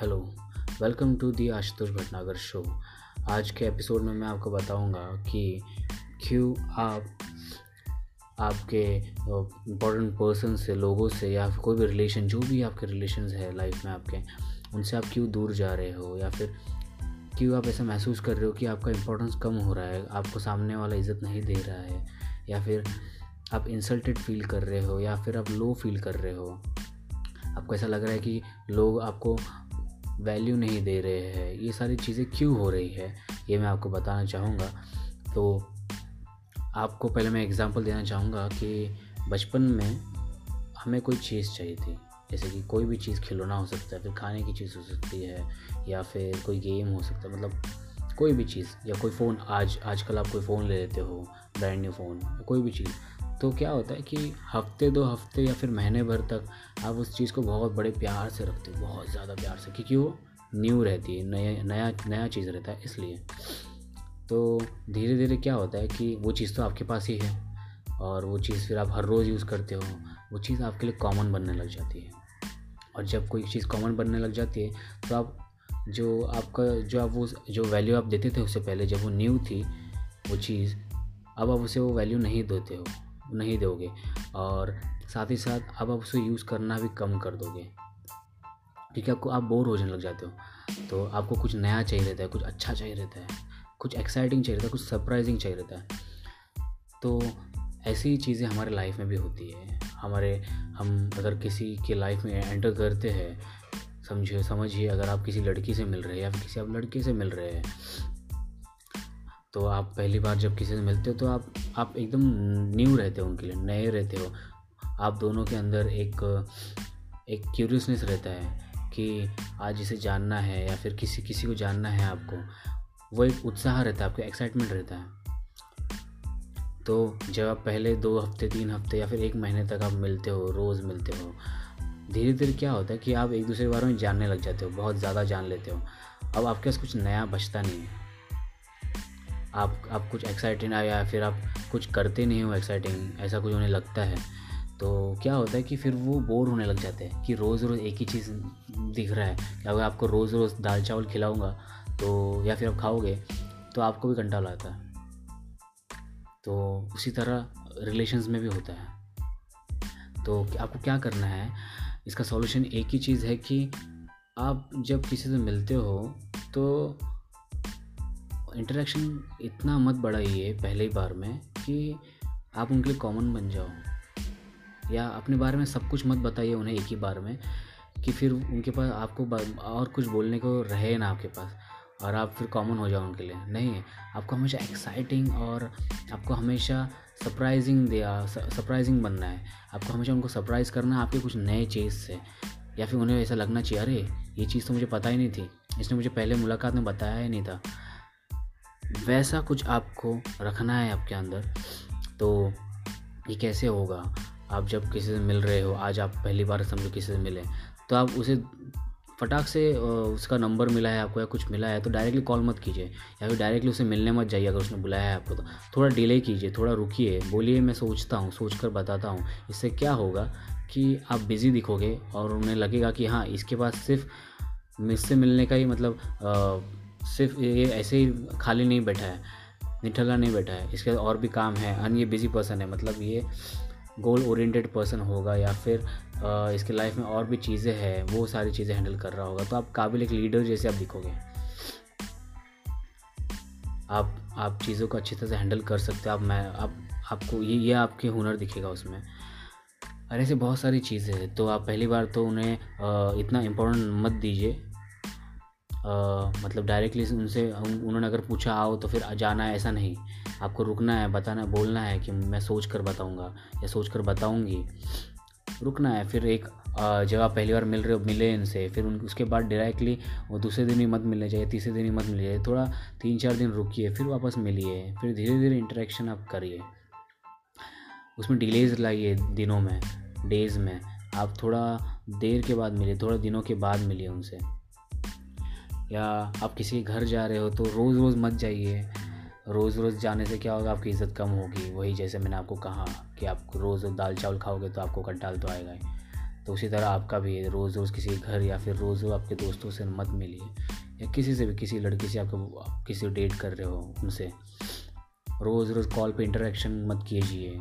Hello, welcome to the Ashutosh Bhatnagar show. आज के episode में मैं आपको बताऊँगा कि क्यों आप, आपके इम्पोर्टेंट पर्सन से, लोगों से या कोई भी रिलेशन जो भी आपके रिलेशन है लाइफ में आपके, उनसे आप क्यों दूर जा रहे हो? या फिर क्यों आप ऐसा महसूस कर रहे हो कि आपका इम्पोर्टेंस कम हो रहा है, आपको सामने वाला इज़्ज़त नहीं दे रहा है? या फिर आप इंसल्टेड फील कर रहे हो, या फिर आप लो फील कर रहे हो? आपको ऐसा लग रहा है कि लोग आपको वैल्यू नहीं दे रहे हैं, ये सारी चीज़ें क्यों हो रही है, ये मैं आपको बताना चाहूँगा। तो आपको पहले मैं एग्ज़ाम्पल देना चाहूँगा कि बचपन में हमें कोई चीज़ चाहिए थी, जैसे कि कोई भी चीज़ खिलौना हो सकता है, फिर खाने की चीज़ हो सकती है, या फिर कोई गेम हो सकता है मतलब कोई भी चीज़, या कोई फ़ोन आज, आजकल आप कोई फ़ोन ले लेते हो ब्रांड न्यू फ़ोन कोई भी चीज़। तो क्या होता है कि हफ़्ते दो हफ़्ते या फिर महीने भर तक आप उस चीज़ को बहुत बड़े प्यार से रखते हो, बहुत ज़्यादा प्यार से, क्योंकि वो न्यू रहती है, नया नया नया चीज़ रहता है इसलिए। तो धीरे धीरे क्या होता है कि वो चीज़ तो आपके पास ही है और वो चीज़ फिर आप हर रोज़ यूज़ करते हो, वो चीज़ आपके लिए कॉमन बनने लग जाती है। और जब कोई चीज़ कॉमन बनने लग जाती है तो आप जो आपका, जो आप वो, जो वैल्यू आप देते थे उससे पहले जब वो न्यू थी, वो चीज़, अब आप उसे वो वैल्यू नहीं देते हो। नहीं दोगे। और साथ ही साथ अब आप उसे यूज़ करना भी कम कर दोगे। क्योंकि आपको, आप बोर हो जाने लग जाते हो। तो आपको कुछ नया चाहिए रहता है, कुछ अच्छा चाहिए रहता है, कुछ एक्साइटिंग चाहिए रहता है, कुछ सरप्राइजिंग चाहिए रहता है। तो ऐसी चीज़ें हमारे लाइफ में भी होती है। हमारे, हम अगर किसी के लाइफ में एंटर करते हैं, समझिए समझिए, अगर आप किसी लड़की से मिल रहे हैं या किसी आप लड़के से मिल रहे हैं तो आप पहली बार जब किसी से मिलते हो तो आप आप एकदम न्यू रहते हो उनके लिए, नए रहते हो। आप दोनों के अंदर एक एक क्यूरियसनेस रहता है कि आज इसे जानना है या फिर किसी किसी को जानना है आपको। वो एक उत्साह रहता है, आपका एक्साइटमेंट रहता है। तो जब आप पहले दो हफ़्ते, तीन हफ़्ते या फिर एक महीने तक आप मिलते हो, रोज़ मिलते हो धीरे धीरे क्या होता है कि आप एक दूसरे के बारे में जानने लग जाते हो, बहुत ज़्यादा जान लेते हो। अब आपके पास कुछ नया बचता नहीं है। आप आप कुछ एक्साइटिंग या फिर आप कुछ करते नहीं हो एक्साइटिंग ऐसा कुछ उन्हें लगता है तो क्या होता है कि फिर वो बोर होने लग जाते हैं कि रोज़ रोज़ एक ही चीज़ दिख रहा है। अगर आपको रोज़ रोज़ दाल चावल खिलाऊँगा तो या फिर आप खाओगे तो आपको भी कंटाल आता है। तो उसी तरह रिलेशंस में भी होता है। तो आपको क्या करना है, इसका सॉल्यूशन एक ही चीज़ है कि आप जब किसी से मिलते हो तो इंटरेक्शन इतना मत बढ़ाइए पहले ही बार में कि आप उनके लिए कॉमन बन जाओ। या अपने बारे में सब कुछ मत बताइए उन्हें एक ही बार में कि फिर उनके पास आपको और कुछ बोलने को रहे ना आपके पास और आप फिर कॉमन हो जाओ उनके लिए। नहीं, आपको हमेशा एक्साइटिंग और आपको हमेशा सरप्राइजिंग दिया सरप्राइजिंग बनना है। आपको हमेशा उनको सरप्राइज़ करना है आपके कुछ नए चीज़ से। या फिर उन्हें ऐसा लगना चाहिए, अरे, ये चीज़ तो मुझे पता ही नहीं थी। इसने मुझे पहले मुलाकात में बताया ही नहीं था। वैसा कुछ आपको रखना है आपके अंदर तो ये कैसे होगा? आप जब किसी से मिल रहे हो, आज आप पहली बार समझो किसी से मिले तो आप उसे फटाक से उसका नंबर मिला है आपको या कुछ मिला है तो डायरेक्टली कॉल मत कीजिए, या फिर डायरेक्टली उसे मिलने मत जाइए अगर उसने बुलाया है आपको तो। थोड़ा डिले कीजिए, थोड़ा रुकिए, बोलिए मैं सोचता हूँ सोच कर बताता हूँ। इससे क्या होगा कि आप बिज़ी दिखोगे और उन्हें लगेगा कि हाँ इसके पास सिर्फ़ मुझसे मिलने का ही मतलब सिर्फ़ ये ऐसे ही खाली नहीं बैठा है निठला नहीं बैठा है। इसके और भी काम है, अन ये बिज़ी पर्सन है मतलब ये गोल ओरिएंटेड पर्सन होगा या फिर इसके लाइफ में और भी चीज़ें हैं, वो सारी चीज़ें हैंडल कर रहा होगा। तो आप काबिल एक लीडर जैसे आप दिखोगे। आप आप चीज़ों को अच्छी तरह से हैंडल कर सकते हो। आप मैं, आप, आपको ये ये आपके हुनर दिखेगा उसमें। और ऐसे बहुत सारी चीज़ें हैं तो आप पहली बार तो उन्हें इतना इम्पोर्टेंट मत दीजिए। मतलब डायरेक्टली उनसे उन्होंने अगर पूछा, आओ तो फिर जाना है, ऐसा नहीं। आपको रुकना है, बताना बोलना है कि मैं सोच कर बताऊँगा, या सोच कर बताऊँगी। रुकना है, फिर एक जब आप पहली बार मिल रहे हो, मिले इनसे, फिर उन, उसके बाद डायरेक्टली वो दूसरे दिन ही मत मिलने चाहिए तीसरे दिन ही मत मिलने चाहिए थोड़ा तीन चार दिन रुकिए, फिर वापस मिलिए, फिर धीरे धीरे इंटरेक्शन आप करिए। उसमें डिलेज लाइए दिनों में डेज़ में। आप थोड़ा देर के बाद मिलिए, थोड़ा दिनों के बाद मिलिए उनसे। या आप किसी के घर जा रहे हो तो रोज़ रोज़ मत जाइए। रोज़ रोज़ जाने से क्या होगा? आपकी इज़्ज़त कम होगी। वही जैसे मैंने आपको कहा कि आप रोज़ दाल चावल खाओगे तो आपको कंटाल तो आएगा ही। तो उसी तरह आपका भी रोज़ रोज़ किसी घर या फिर रोज़ रोज़ आपके दोस्तों से मत मिलिए। या किसी से भी, किसी लड़की से आपको आप किसी डेट कर रहे हो उनसे रोज़ रोज़ कॉल पे इंटरेक्शन मत कीजिए।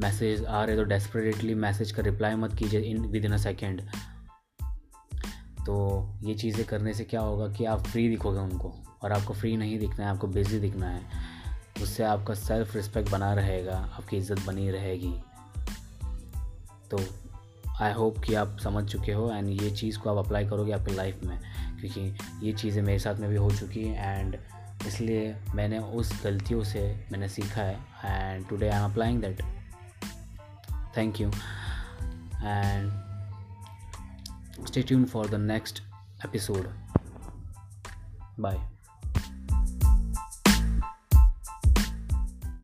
मैसेज आ रहे तो डेस्परेटली मैसेज का रिप्लाई मत कीजिए इन, विद इन अ सेकेंड। तो ये चीज़ें करने से क्या होगा कि आप फ्री दिखोगे उनको और आपको फ्री नहीं दिखना है, आपको बिज़ी दिखना है। उससे आपका सेल्फ रिस्पेक्ट बना रहेगा, आपकी इज़्ज़त बनी रहेगी। तो आई होप कि आप समझ चुके हो एंड ये चीज़ को आप अप्लाई करोगे आपकी लाइफ में, क्योंकि ये चीज़ें मेरे साथ में भी हो चुकी हैं एंड इसलिए मैंने उस गलतियों से मैंने सीखा है and today I am applying that thank you and stay tuned for the next episode. Bye